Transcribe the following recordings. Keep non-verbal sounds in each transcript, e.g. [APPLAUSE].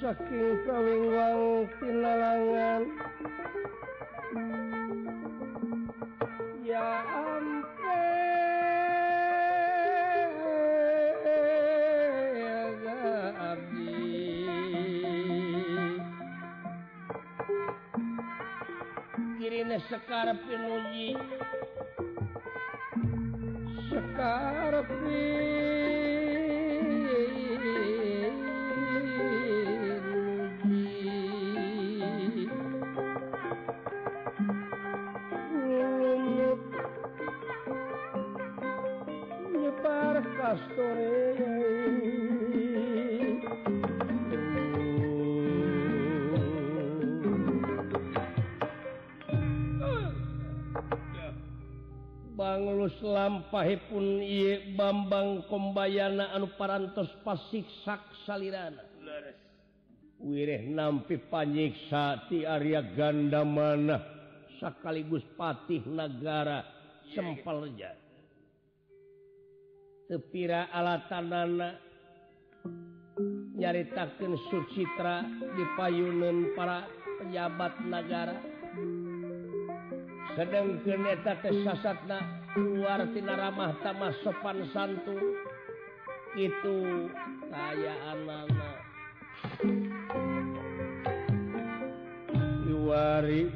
saking kawingwang pinalangan lampahipun iye Bambang Kombayana anu parantos pasik sak salirana wirih nampi panyiksa ti Arya ganda mana sekaligus patih negara sempelja tepira alatanana tanana Sucitra di payunun para pejabat negara kedengkirtatna keluartina ramah tamah sopan santu itu kayaan mama Iwari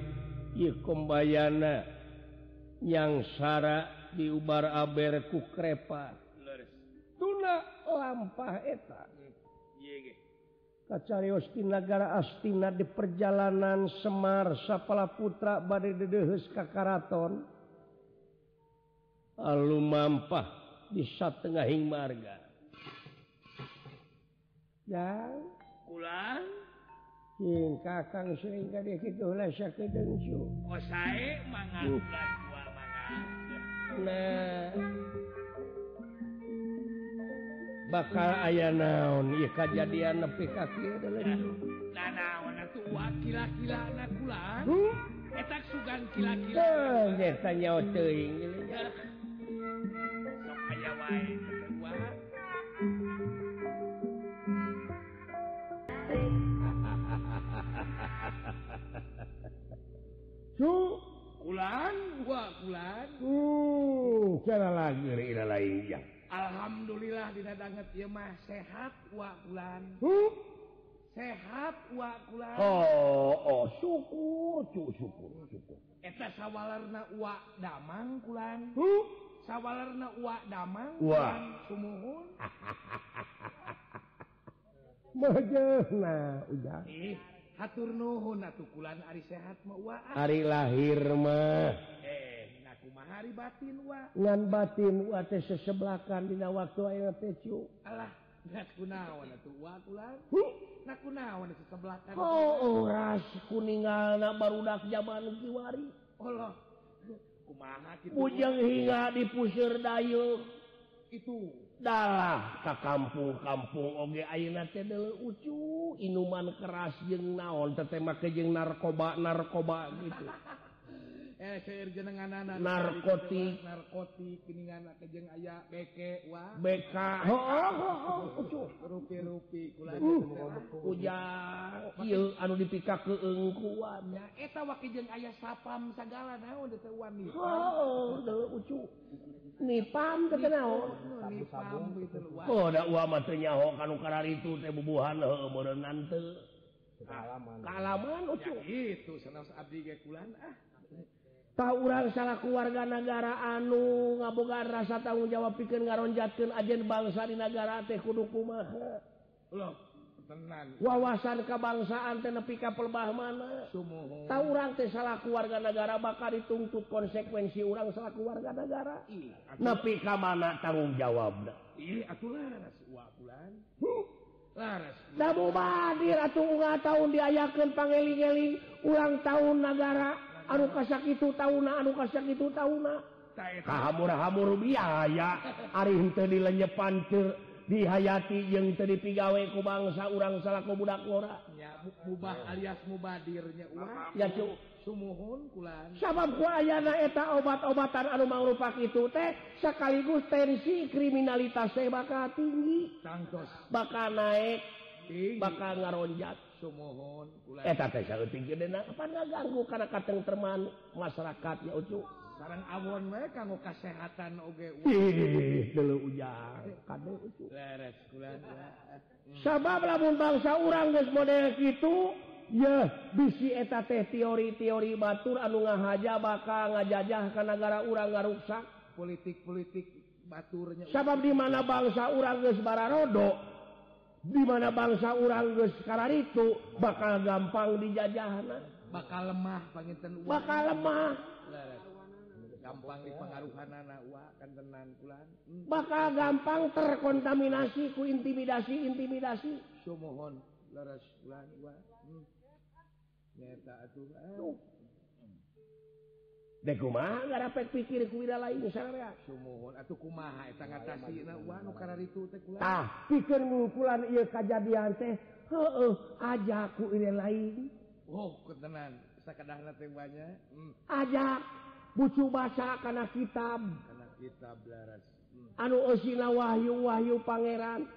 Ikombayana yang Sara diubar aber ku krepa. Tuna lampah eta. kacarios Tinagara Astina di perjalanan Semar Sapala Putra Bade Dedehes Kakaraton lalu mampah di satengahing marga ya pulang Hing kakang sering kali gitu lah sakit densu. Oh saya mangan bulan dua mangan. Nah. bakal aya naon? Ya kejadian nepi kaki adalah nah naon itu ah, kila-kila anak ulang hmm? etak sugan kila-kila. Oh, ya tanya oteing sok ayah wae kedua. [LAUGHS] Su ulan gua ulan uh cara lagi ila lain ya Alhamdulillah tidak banget mah sehat walan huh? sehat walan oh, oh, syukur cu syukur syukur. Eta sawwalarna wa damang kulan huh? sawwalarna wa damang kulan sumuhun. [LAUGHS] Mahjana udah. Ih, hatur nuhun atuh kulan ari sehat mah wa. Ari lahir mah. Eh. hari batin wa. Ngan batin wa teh seseblakan dina waktu aya teh cu alah nak kunaon atuh wa ulang huh? nak kunaon seseblakan oh ras kuningalna barudak zaman kiwari Allah. Kumaha kitu? Bujang hinga di puseur dayeuh. Itu. Dalah ka kampung-kampung oge ayeuna teh deuleu ucu inuman keras jeung naon teh make jeung narkoba narkoba gitu. [LAUGHS] Eh, jenengan narkotik. Narkotik keningan kejeng aya beke wa BK rupi-rupi hujan uh, anu dipikak keungkuannya eta wakijeng ayah sapam segala naon detewan nih. Oh ucu. Nipam terkenal nipam gitu. oh da uah materinya ho kanu karar itu teh bubuhan heuh modern nante. Kalaman kalaman ucu. Itu sanas abdi ge kulan ah. urang salah keluarga negara anu ngabogaan rasa tanggung jawab pikir ngaronjatkan ajen bangsa di negara teh kudu kumaha. Wawasan kebangsaan tenepi ka pelbah mana? Tahu urang teh salah keluarga negara bakal dituntut konsekuensi urang salah keluarga negara. Nepi ka mana tanggung jawab Damu Badir atuh nggak tahun diayakan pangeling-eling ulang tahun negara anu kasak itu tahu anu kasak itu dilenyepan teu dihayati yang tadi pigaweiku bangsa urang salahku budak ngora ora mubah alias mubadirnya urang. Ya cuk sumuhun kulan. Sabab ku ayana eta obat-obatan anu maurupa itu teh sekaligus tensi kriminalitas teh bakal tinggi. Bakal naik tinggi. bakal ngaronjat. nafsu apa ngaganggu kana kateng teman masyarakatnya Ucu sekarang awon mereka kanggo kesehatan Oge ih teu ujar kade ucu leres kula hmm. sabab lamun bangsa urang geus model kitu ya bisi eta teh teori-teori Batur anu ngahaja bakal ngajajah ka negara urang ngaruksak. Politik-politik Baturnya sabab di mana bangsa urang geus Bararodo di mana bangsa orang sekarang itu bakal gampang dijajahna. Bakal lemah pengiten bakal lemah. Gampang dipengaruhan anak kan tenan bulan hmm. bakal gampang terkontaminasi ku intimidasi intimidasi. Sumohon leres kulan wa hmm. nyata atuh ah. Dekumapet pikir lain ah pikir ngukulan ia kejadian teh heeh ajaku ini lain. Oh ketenan. Sekedar banyak hmm. ajak bucu bahasa karena kitab. Karena kitab laras. Hmm. anu osina wahyu wahyu pangeran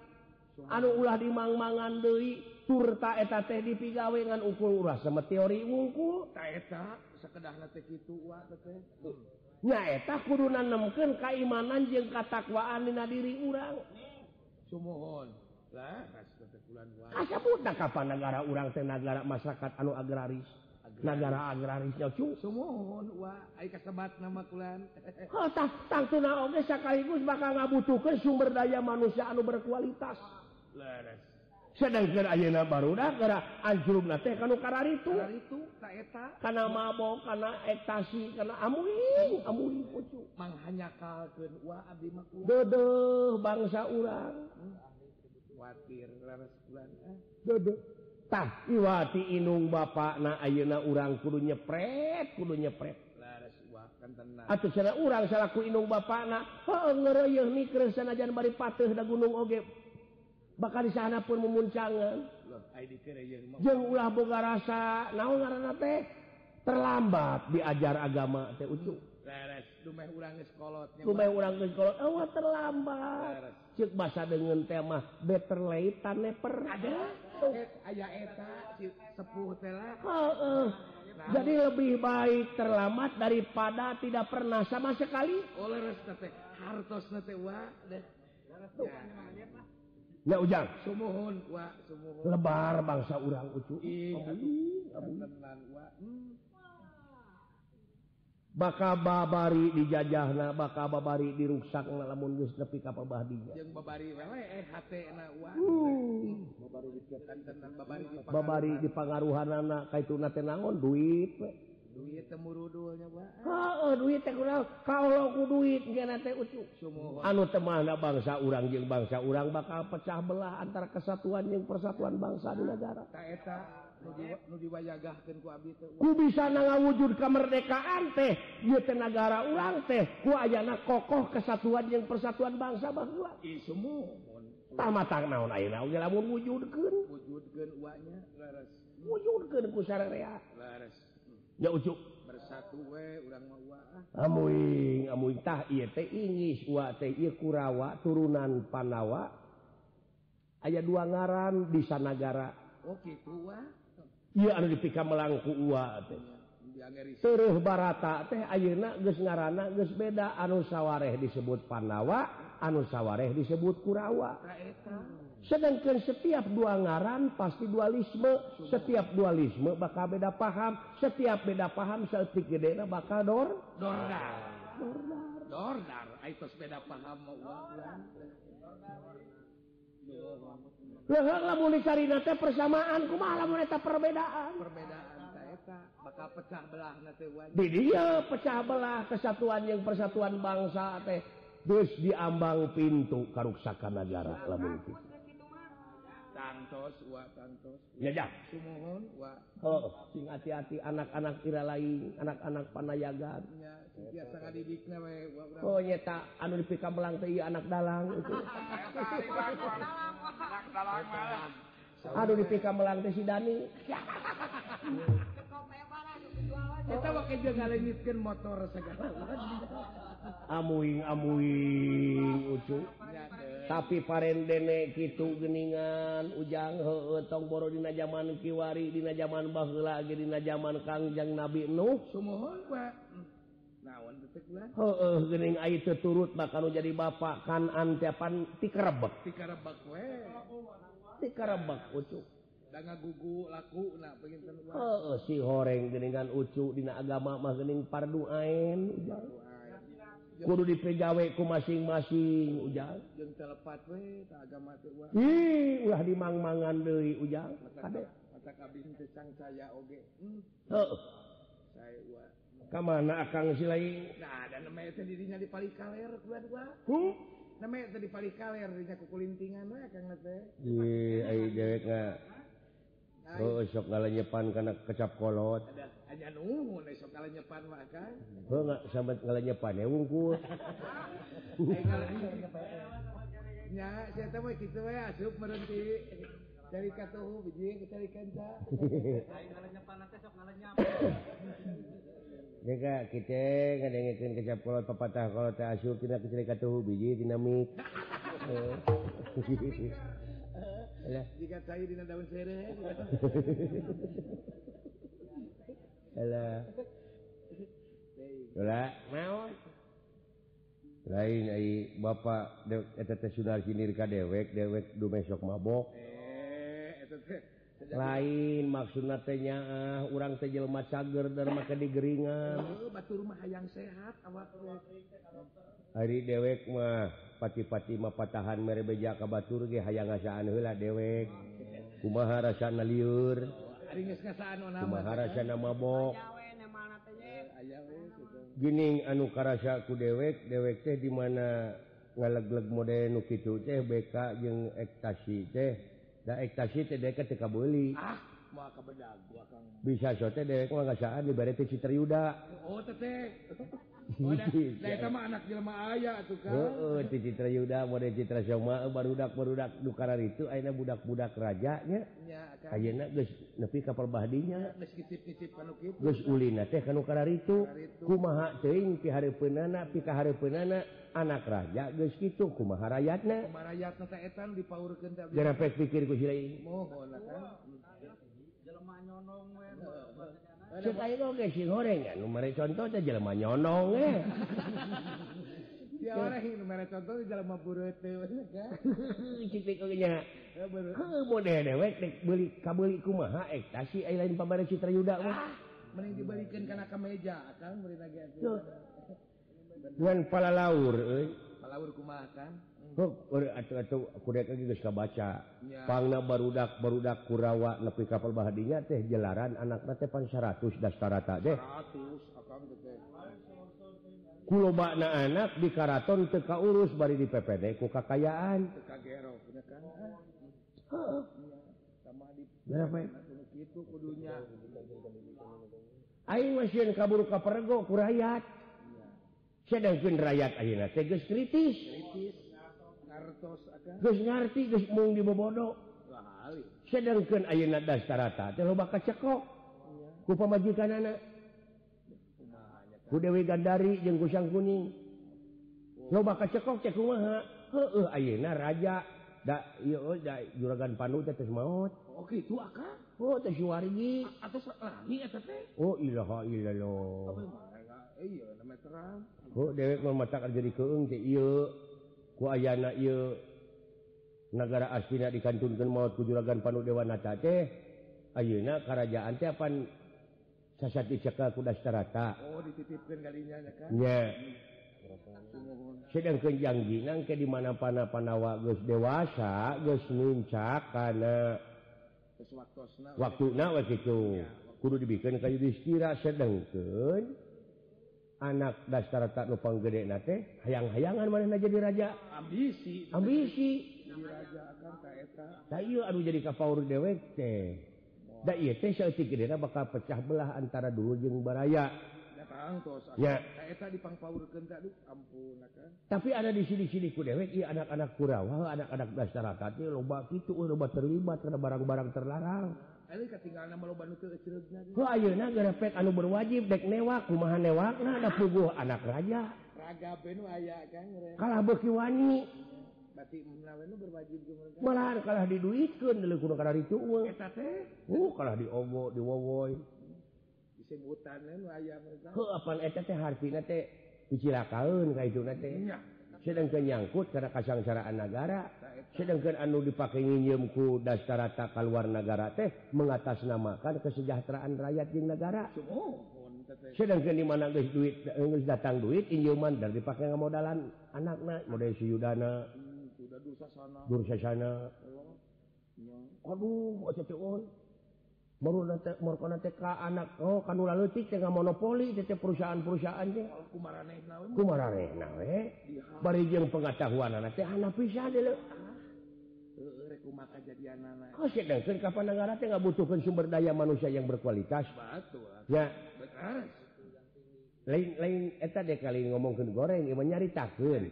anu ulah dimangmangan Dewi turta eta teh dipigawe ngan ukul urah sama teori wungkul. Ta eta. sekedah nyaeta kurunan nemken kaimanan jeung katakwaan dina diri urang. Kapan negara urang teh negara masyarakat anu agraris. Negara agrarisnya kasebat nama kulan. [LAUGHS] Ha tah tangtuna oge sekaligus bakal ngabutuhkeun sumber daya manusia anu berkualitas. Leres sedangkan Ayeuna baru anjrum itu itu karena mabok karena etasi karena amu dodoh bangsa urangwatirahtahwati Inung Bapak na Ayeuna urang kudu nyepret kudu nyepret. Atau secara urang salahku Inung Bapak na oh, da Gunung Oge. bakal di sana pun memuncangan. Jeng ulah boga rasa naon ngaranna teh? Terlambat diajar agama teh ujung. Rumah orang sekolotnya rumah orang ke sekolot awal terlambat. Leres. cik basa dengan tema better late than never ada aya eta sepuh tela heeh. Jadi lebih baik terlambat daripada tidak pernah sama sekali. Oh, leres oleh hartos nete wa deh. Tuh, ya. Ya ujang. Sumuhun, wa, sumuhun. lebar bangsa urang ucu. Maka hmm. babari dijajahna maka babari diruksak lamun geus nepi ka pabahdinya. Jeung babari wewe eh hatena wa. Uh. Babari dipangaruhanana kaituna teh naon duit we. duit temurudulnya oh, duit kalau duit anu temana bangsa urang jeung bangsa urang bakal pecah belah antara kesatuan yang persatuan bangsa di negara. Bisa wujud kemerdekaan teh negara urang teh ku ayana kokoh kesatuan yang persatuan bangsa bahwa semua tamatan naon wujud wujud Kurawa turunan Panawa. Aya dua ngaran di sanagara. Oke iya ada dipika melangku terus barata teh Ayeuna ngarana beda. Anu sawwaeh disebut Panawa anu sawwaeh disebut Kurawa. sedangkan setiap dua ngaran pasti dualisme. Setiap dualisme bakal beda paham. Setiap beda paham setik gede bakal dor. Dordar. Dordar. Itu beda paham Leher lamun dicarina teh persamaan kumaha lamun eta perbedaan. Perbedaan ta eta bakal pecah belah nate wajib. Di dia pecah belah kesatuan yang persatuan bangsa teh geus diambang pintu karuksakan negara lamun. kitu. kantos wa kantos jajah sumuhun wa oh sing hati-hati anak-anak kira lain anak-anak panayagan. Ya biasa ngadidikna we oh nyeta anu di pika melang teh anak dalang. Itu [LAUGHS] anak dalang malah aduh di pika melang teh si Dani. Kita pakai jaga lengitkan motor segala amuing amuing ucu ya, tapi paren denek gitu geningan ujang he tong boro dina zaman kiwari dina zaman bah lagi dina zaman kangjang Nabi Nuh. Sumohon Pak. Hmm. Naon tetek heeh geuning ai turut bakal jadi bapak kan antiapan tikerebek tikerebek we. Tikerebek ucuk da ngagugu laku na pengen heeh si horeng geningan ucuk dina agama mah geuning pardu ain ujang kudu dipegawe ku masing-masing ujang. Jeung telepat we ta agama teh ih ulah dimang-mangan dari ujang. Kam hmm. mana akang si lain dirinya di paling kaler tadi paling kaler kulintingan sok nyepan karena kecap kolot. Ada. hanya nuhun eh, esok kalau nyepan mah kan? Gua nggak sambat kalau nyepan ya wungkul nya saya tahu mah gitu ya eh, asup berhenti. Dari katuhu biji cari kanca kalau [LAUGHS] nyepan Jika kita ngadengekeun kecap kolot pepatah kolot teh asup tina kecil katuhu biji dinamik. Jika [LAUGHS] saya dina daun sereh. [LAUGHS] lain Bapak Sudarka dewek dewek du mesok mabok lain maksud natenya ah urang tejlma cager dan maka digeringan batu rumah yang sehat hari dewek mah pati-pati ma patahan mere beja ka Batur ge hayang ngasaan hela dewek kumaha rasana liur mabok Gining anu karasaku dewek dewek teh dimana ngalegleg mode nukitu teh BK jeung ekstasi teh. Da ekstasi teh deket teh kabeli ah bisa so teh dewek mah ngasaan dibari teh Citayuda oh teteh [LAUGHS] Citra Yuda Citra eh, barudak barudak dukara itu akhirnya budak-budak rajanya. Nepi kapal badinya itu kumaha penana pika penana anak raja geus kitu kumaha rayatna? Kumaha rayatna teh etan dipaurkeun teh rakyatnya pikir gorengan contoh Jelma nyonong [LAUGHS] eh, dewek beli kabulku maha ekstasi eh. eh, lain pemba Citra Yuda ah, mending dibalikin karena ke meja akan pala laur palaurku makan baca. Barudak barudak Kurawa lebih kapal bahadinya teh jelaran anak tepan 100 dastarata deh kul makna anak di Karaton teka urus bari di PPD ku kakayaan. Aing mesin kabur kapergo kurayat ku rakyat. Sedangkeun rakyat ayeuna teh geus kritis. Kritis. Gus ngerti Gus mung di bobodo. Sedangkan ayeuna dastarata teh loba kacekok. Ku pamajikanana. Ku Dewi Gandari jeung Kusang Kuning. Oh. Loba kacekok cek kumaha? Heueuh ayeuna raja da ieu oh, da juragan Pandu teh teu maot. Oh kitu akang. Oh teh suwargi. Atas lami eta teh. Oh ilaha illallah. Oh dewek mah matak jadi keung teh ieu. ku ayana ieu negara astina maot ku juragan panu Dewanata teh Ayeuna kerajaan sasati sasat ku dastarata oh, dititipkeun galinya nya kan? Nya. Yeah. sedang kejangginang ke di mana pana-panawa geus dewasa geus nuncak kana karena waktosna waktuna waktu kitu kudu dibikeun ka Yudhistira sedangken anak dasar tak nupang gede nate hayang-hayangan mana jadi raja? Ambisi. Ambisi. Aduh jadi kapur dewek teh. Da iya teh seltik gede bakal pecah belah antara dulu jeung baraya. Ya eta dipangpaurkeun tak ampun tapi ada di sini-sini ku dewek ieu anak-anak kurawa anak-anak dasar tadi loba kitu loba terlibat karena barang-barang terlarang. tinggalpet anu berwajib dek newak kumaha newak ada puguh anak raja. Raga benu aya kalah beki wani. Berwajib kalah diduitkan dulu kudu kalah itu uh kalah diogo diwowoy disebutan ayam ke apa eta teh harfina teh dicilakaeun ka itu teh. sedangkan nyangkut karena kasangsaraan negara sedangkan anu dipakai nyemku dastarata keluar negara teh mengatasnamakan kesejahteraan rakyat di negara. Sedangkan di mana guys duit eh, Inggris datang duit injuman dan dipakai modalan anaknya model siudana hmm, dursa sana. Oh, Aduh baru ka anak oh kan letik tengah monopoli tete perusahaan-perusahaan eh? yang pengetahuan anak anak bisa kapan negara nggak butuhkan sumber daya manusia yang berkualitas. Ya. Lain-lain eta de kali ngomongkan goreng emang nyari takun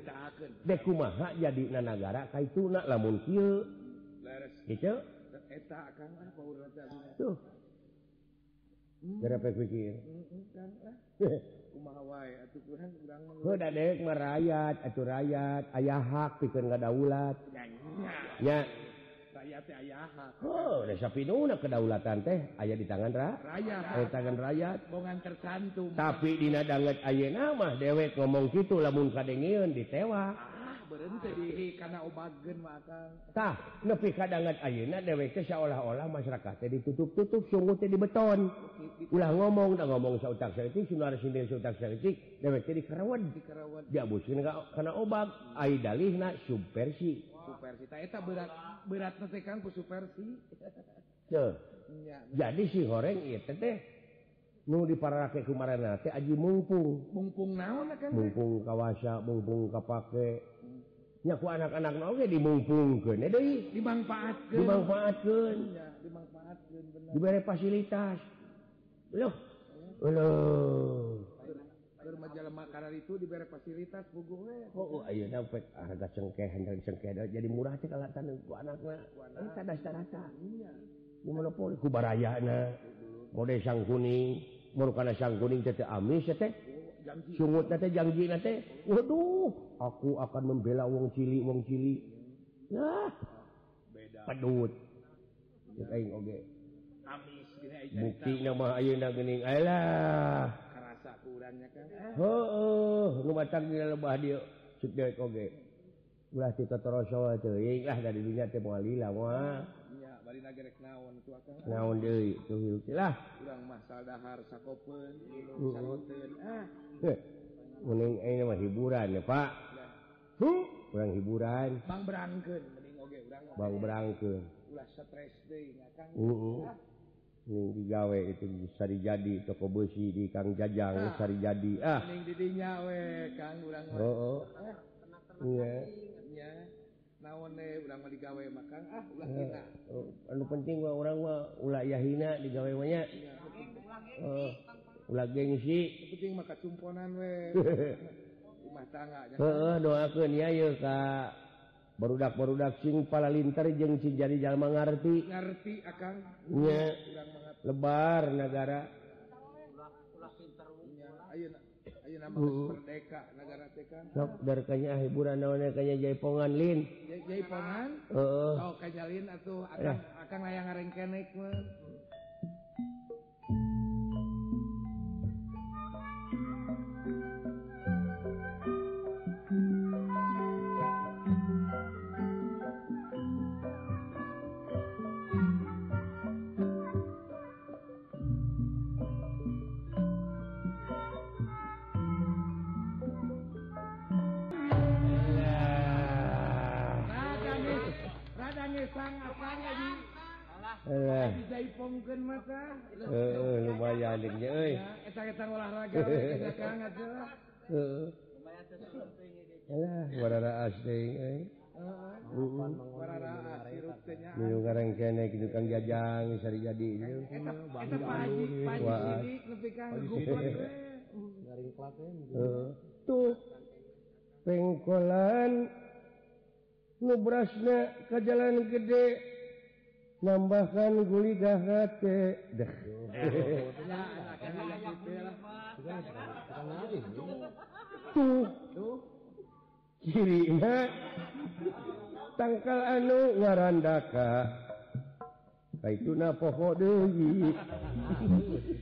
deku maha jadi na negara ka itu na lamun itu pikir merayat [LAUGHS] atuh rakyat ayah hak pikir nggak daulat ya Oh, kedaulatan teh. Ayah di tangan tangan rakyat tercantum tapi Dina banget Aye nama dewek ngomong gitu lamun kadengeun ditewa. karena obattah lebih kadangan ayeuna dheweke seolah-olah masyarakat jadi tutup-tutup sungguh di beton ulah ngomong udah ngomong dewek selitik sunar sindir sautak obat. Ai dalihna subversi. Berat berat teh ku subversi. [LAUGHS] Jadi si goreng ieu di para diparake kemarin teh aji mumpung mumpung naon kan mumpung kawasa mumpung kapake nyaku anak-anak oke dimungpung ke dimanfaatkan dimanfaatkan diberi fasilitas. Loh loh. Majalah makanan itu diberi fasilitas buku eh. oh, oh, ayo dapat harga cengkeh harga cengkeh. Jadi murah sih kalau ku anaknya rata monopoli. Ku barayana mau sang kuning. Mau kada sang kuning tete amis teh. sungut nanti janji nanti waduh aku akan membela wong cili wong cili. Nah pedut. Aing oge bukti nama ayeuna geuning alah karasa kurannya kan? Heeh nu macan di lebah dia. Cek deuk oge ulah titotorosol teuing lah dari dunia teh moal lila mah mending ini mah hiburan ya Pak. Huh? kurang hiburan. Bang berangken Bang berangken digawe itu bisa dijadi toko besi di Kang jajang bisa jadi ah. ah. Didinya we Kang oh, oh. digawe makan ah, uh, penting orang ulah yahina digawei banyak uh, eh, ula gengsi penting maka cumponan we. [LAUGHS] Rumah tangga heeh doakeun ya ye ka. Barudak-barudak sing pala palalinter jeung si jadi jalma ngarti. Ngarti akang. Nya lebar negara ulah pinter ayeuna. berkanya hiburan naonnya kayaknya Jaipongan Lin. Jaipongan oh, atau akan, akan layang rengkenek mah Eh, eh, lumayan asing garang kenek itu kan jajang bisa jadi oh, uh. uh. tuh. Pengkolan. ngebrasna ke jalan gede nambahkan guli dahat teh tuh. Cirinya tangkal anu ngarandaka. Na pokok dewi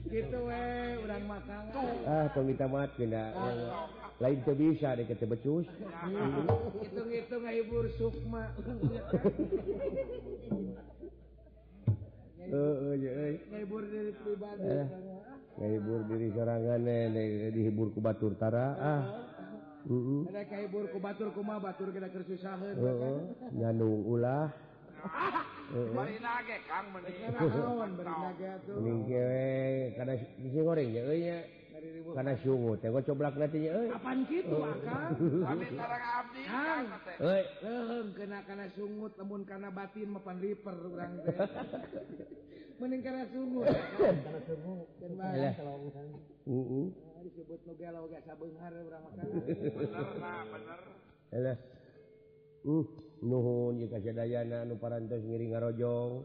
gitu we urang makan ah pemita mat cenah lain tuh bisa deh kita becus. Hitung-hitung ngibur Sukma ngibur diri pribadi. Eh, ngibur diri sorangan serangan eh, dihibur ku batur tara ah. Ada kehibur ku batur kuma batur kita kersusahan eh, eh, nyanung ulah. Bari nage kang mending bari nage tuh mending kewe karena nasi goreng ya karena sungu teh gue coblak nantinya eh. Kapan gitu eh. akang? Kami sarang abdi eh. Lehem kena kana sungut namun kana batin mapan riper urang teh. [LAUGHS] Mending kana sungut eh. kana sungut dan mana? heeh uh-uh. uh disebut nu galau ge sabeunghar urang makan bener lah bener. Uh, nuhun jika sedayana nu parantos ngiring ngarojong.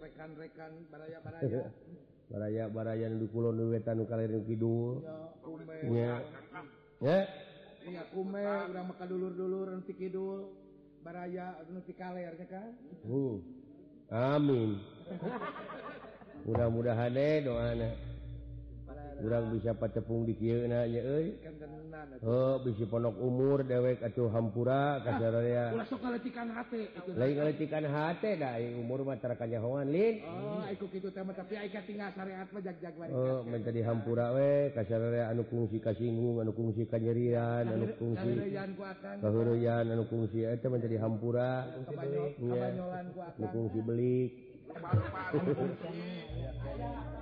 Rekan-rekan baraya-baraya. [LAUGHS] baraya barayan di Kulon Wetan Kaliring Kidul. Ya ya. Iya kume udah maka dulur-dulur nanti kidul. Baraya nanti kaler ya kan? Uh, amin. [LAUGHS] Mudah-mudahan deh doana kurang bisa patepung di oh, bisi ponok umur dewek acuh hampura kasarnya lainkan hati umur masyarakatnya Howan Lin. Oh, menjadi hampura we kasarnya anu kungsi kasinggung anu kungsi kanyerian anu fungsi kehuruyan anu kungsi eh, itu menjadi hampura. Kungsi belik. [LAUGHS]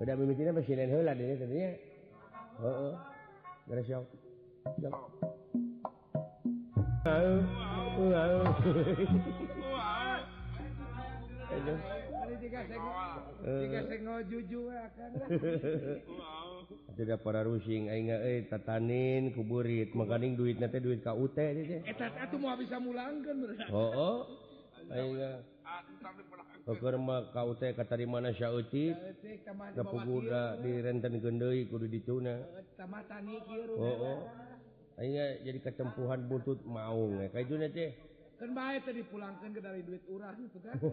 udah mimitina presiden heula deui tadinya nya heeh beres sok Wow, wow. tidak para rusing aing euy tatanin kuburit makaning duitna teh duit ka nanti teh eta atuh mau bisa mulangkeun oh, oh. Kerma kau teh kata di mana Syauti kepuguda di renten gendei kudu dituna. Oh, oh. Akhirnya jadi ketempuhan butut mau nggak eh. kayak juna teh. Kan baik tadi pulangkan ke dari duit urah itu kan. [LAUGHS]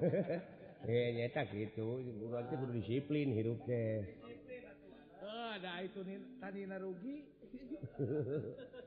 Eh nyata gitu, urang teh kudu disiplin hirup teh. Eh, ada itu nih tadi rugi. [LAUGHS]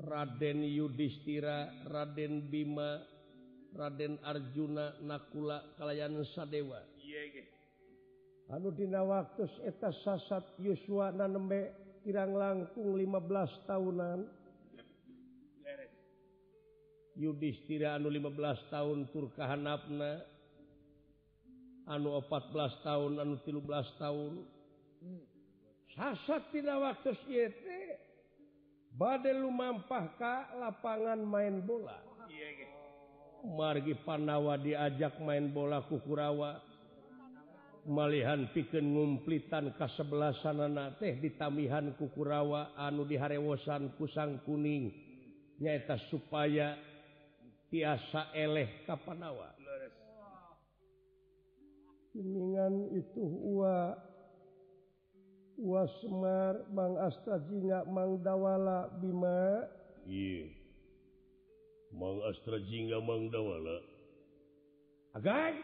Raden Yudhistira Raden Bima Raden Arjuna Nakula kalayan Sadewa. Anu dina waktu eta sasat Yuswa nanembe kirang langkung 15 tahunan. Yudhistira anu 15 tahun Turkahanapna anu 14 tahun anu 13 tahun. Hmm. Sasat tina waktu ieu badai lumampah Ka lapangan main bola. Margi Panawa diajak main bola ku kurawa. Malihan piken ngumplitan kasebelasan anak teh ditamihan ku kurawa anu diharewosan kusang kuning. Nyaeta supaya tiasa eleh ka panawa. Kuningan itu uang wasmar Bang Astrajinga Mangdawala Bima. Mang Astrajinga Mangdawala Agan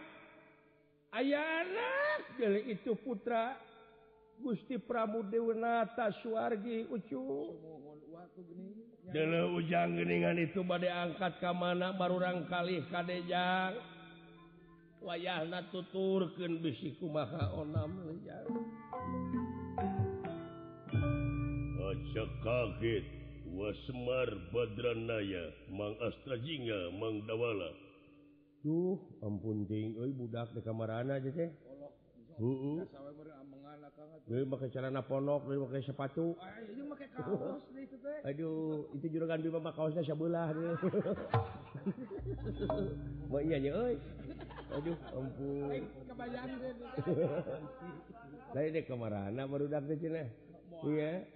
anak dari itu putra Gusti Prabu Dewanata Suwargi Ucu. Dele ujang geningan itu badai angkat ke mana baru rangkali kadejang wayahna tuturkeun bisiku maha onam lejang. maca kaget wasmar badranaya Mang Astrajinga Mangdawala tuh ampun ting budak di kamar aja teh Uh, pakai celana ponok, pakai sepatu. Aduh, itu juragan Bima mah kaosnya sebelah deh. [LAUGHS] Mau iya nya euy. Aduh, ampun. Kebayang deh. [LAUGHS] Lain deh kamarana baru dak teh Iya.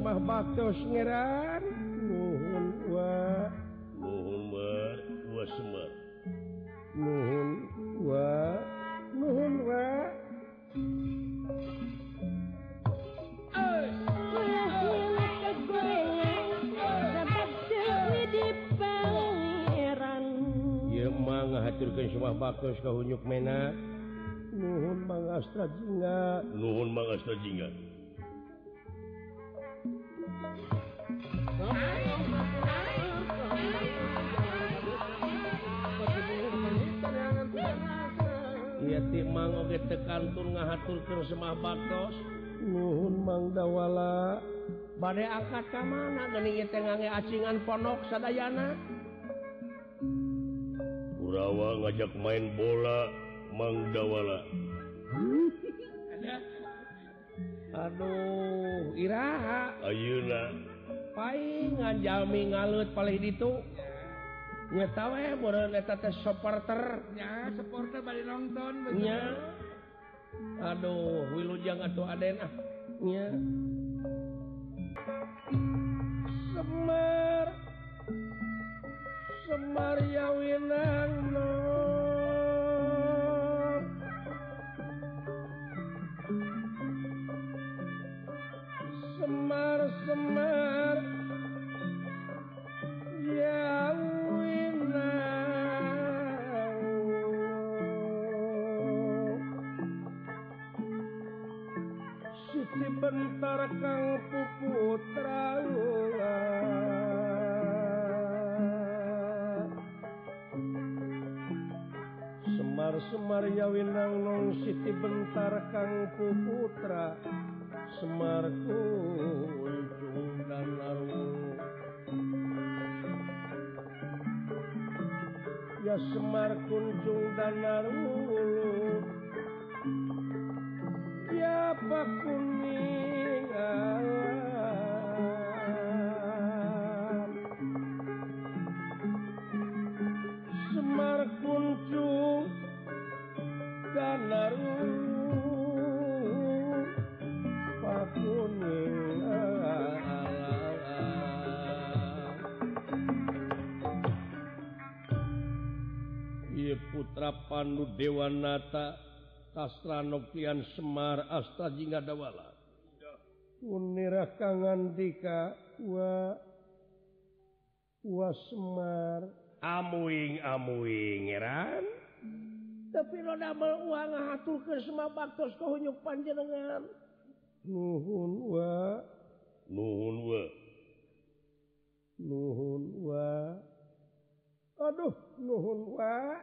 mah baktos ngeran nuhun wa. Nuhun wa wa semer nuhun wa nuhun wa. Yemang ngahaturkan semua baktos kau hunyuk mena. Nuhun Bang Astra Jinga. Nuhun Bang Astra Jinga. Mang oge tekantun ngahaturkan semah bakdos nuhun Mang Dawala. Badai angkat ka mana geni tengange acingan ponok sadayana? Kurawa ngajak main bola Mang Dawala. [LAUGHS] Aduh Iraha. Ayeuna. Pai ngajami ngalut paling itu supporternya eh, supporter. Ya supporter balik nontonnya Aduh Wilujang atau Adenahnya Semar. Semar ya Winang. Bentar kang puputra Semar semar yawinang nong siti bentar kang puputra. Semar kunjung dan arung Ya semar kunjung dan arung Ya Pak anu Dewanata Tastranokian Semar Astajingdawala kangandika wa wa Semar. Amuing amuing ngeran tapi lo damel uang ngatur ke semua baktos kohonyuk panjenengan. Nuhun wa. Nuhun wa. Nuhun wa. Aduh nuhun wa.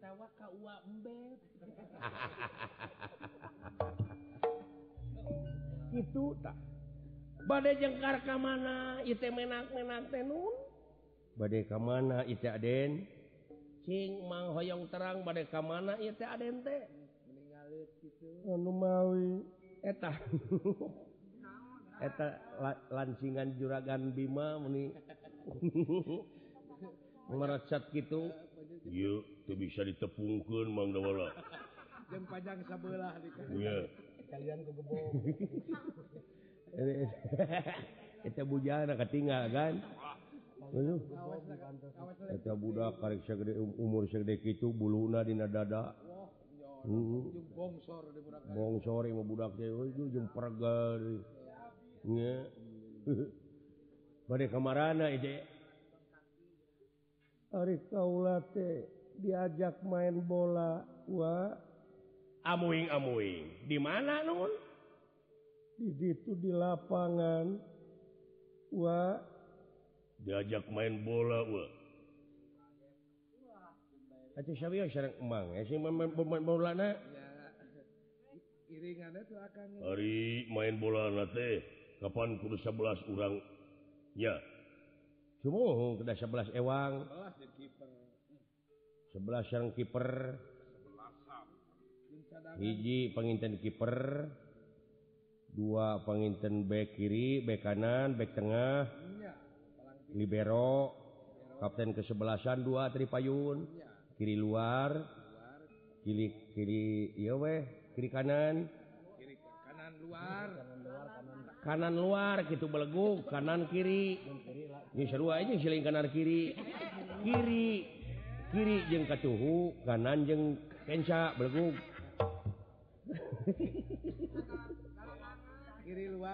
atawa ka uwa embet [LAUGHS] itu tak badai jengkar ke mana itu menak menak tenun badai ke mana itu aden? Cing mang hoyong terang badai ke mana itu aden teh? Anu mawi eta. [LAUGHS] Eta la, lancingan juragan bima meni [LAUGHS] merecat gitu. tuh bisa ditepungkan Mangdawala [LAUGHS] panjang sebelah kalian kita [LAUGHS] bujana ketinggal kan? Kita budak karek segede um, umur segede itu buluna dina dada hmm. bongsor bongsor mau budak cewek itu jeung pergal nya. [LAUGHS] Bade kamarana ide. Ari Kaulate diajak main bola wa? Amuing amuing di mana nun di situ di lapangan wa? Diajak main bola wa? Atuh sawi sareng emang ya sing main main bola na iringannya tuh akan hari main bola nate kapan kudu 11 orang ya. Sumuhu udah 11 ewang. 11 yang kiper. Hiji penginten kiper. Dua penginten back kiri, back kanan, back tengah. Libero. Kapten kesebelasan dua tripayun. Kiri luar. Kiri kiri iya weh, kiri kanan. Kiri kanan luar. kanan luar gitu beleguk kanan kiri seru aja siling kanan kiri kiri kiri jeng kacuhu kanan jeng kenca beleguk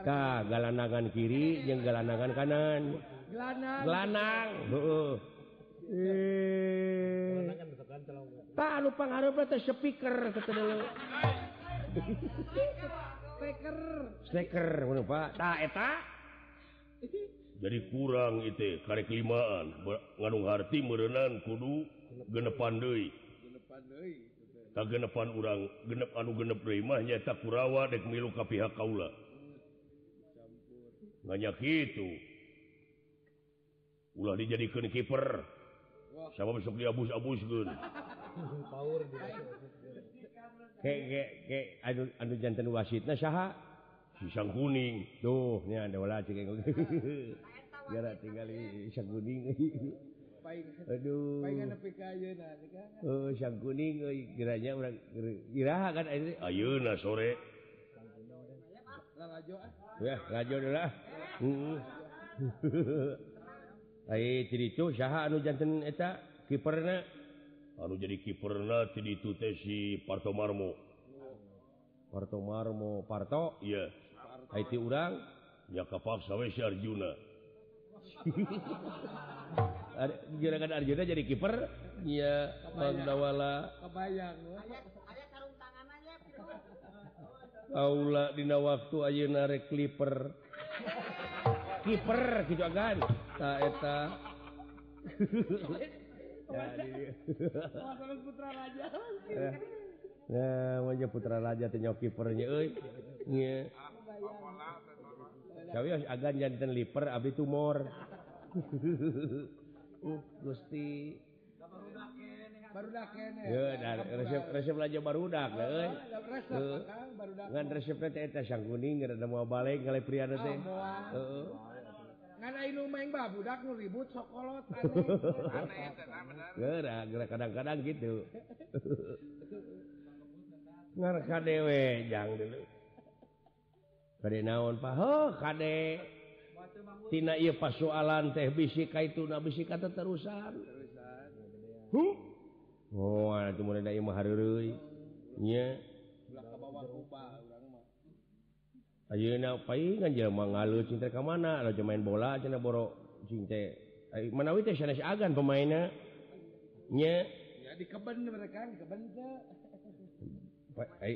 Ka galanangan kiri jeng galanangan kanan lanang tak lupa ngaruh speaker ketemu Steker. Steker, mana pak? Tak, eta. jadi kurang itu karek limaan. Ngandung harti merenan kudu genepan Dei tak genepan urang genep anu genep deui mah tak kurawa dek milu ka pihak kaula. Nganya kitu. ulah dijadikeun kiper. Sama besok diabus-abus gun [LAUGHS] [LAUGHS] anu jantan wasit pisang kuning. Tuh tuhnya ada wala cek Gara [LAUGHS] tinggal pisang kuning. [LAUGHS] Aduh. oh, pisang kuningranya oh, orang kan? Ayeuna sore. Ya rajo dulu lah rajalah ciri anu jantan eta kiperna anu jadi kiperna itu tesi Parto Marmo. Parto Marmo Parto? Ya Haiti urang? Ya kapaksa we si Arjuna. [LAUGHS] Gerakan Arjuna jadi kiper? Iya, Bang Dawala. kebayang. Aula dina waktu ayeuna rek kliper [LAUGHS] kiper gitu kan ta eta [LAUGHS] putra raja wajah putra raja tenyokipernya agak liper Abi tumor. [LAUGHS] Uh, gusti. Resep resep aja barudak resep kuning mau balik kali pria teh. ribut kadang-kadang gitu. Ngarka dewe jang dulu. Kade naon pa kade. Tina iya pasualan teh bisi ka itu na bisi kata terusan huh? oh ada cuma ada iya maharurui nya? cinta ke mana? Aja main bola boro cinta menawi agan pemainnya? Dikeben mereka di keben teh.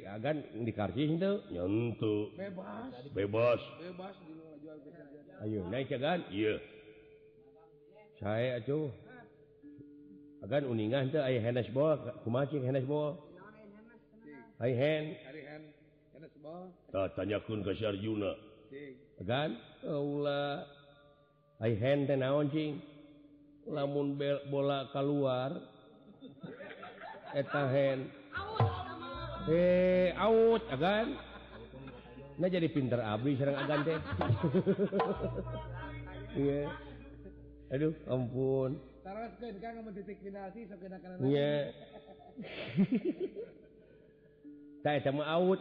Agan di dikasih itu nyentu bebas. Bebas. Bebas Ayo naik cegan iya saya acuh agan uningan tuh ayah hennes ball. Kumacing hennes ball? Ayah hand. tanyakan ke Syarjuna kan? Oh, Ula I hand teh naon cing lamun bel, bola keluar. Eta hand. Eh out agan nah jadi pinter abdi sareng agan teh. [LAUGHS] Iya. Aduh ampun. Taraskeun kang mun titik penalti sok kena kana iya. [LAUGHS] out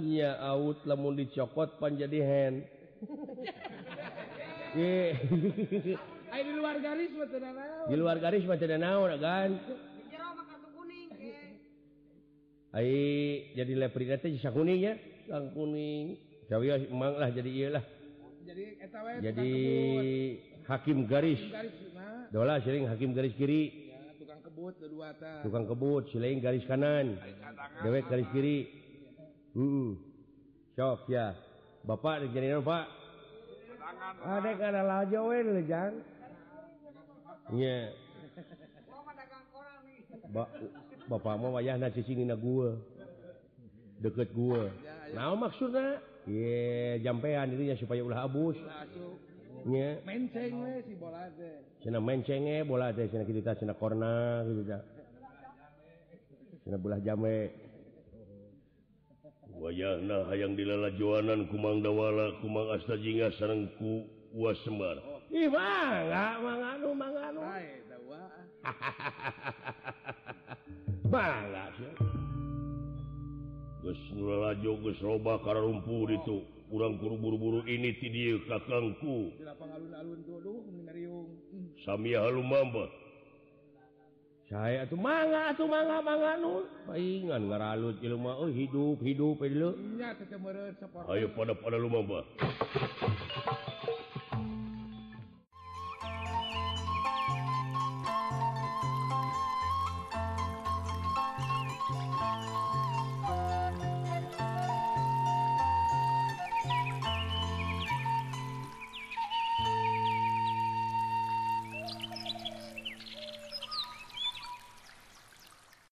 iya out lemun dicokot pan menjadi hand [LAUGHS] di luar garis di luar garis naon jadi leprisa kuningnya sang kuning. Cawi emang lah jadi ialah jadi, jadi hakim garis. Garis nah. dola sering hakim garis kiri. kebut tukang kebut silain garis kanan. Dewek garis kiri. Hmm. sok ya. Bapak jadi Pak adek ada lajo we lejang iya. Ba bapak mau wayah nasi sini na gua. Deket gua. Nah maksudnya ye yeah, jampean dirinya supaya ulah abus bola jame. Wayana hayang dilala Joanan Kumang Dawala Kumang astajinga sarengku was semar ih mangga Asta Jinga [LAUGHS] sarangku was Sembar hahaha Gus Nurla Jogus robba karo rumpur itu. kurang buru-buru-buru ini ti kakangku. Samia Halumamba saya tuh manga tuh manga manga nu. Paingan ngaralut jelema mah oh hidup hidup ieu. Nya teu Ayo pada pada lumamba.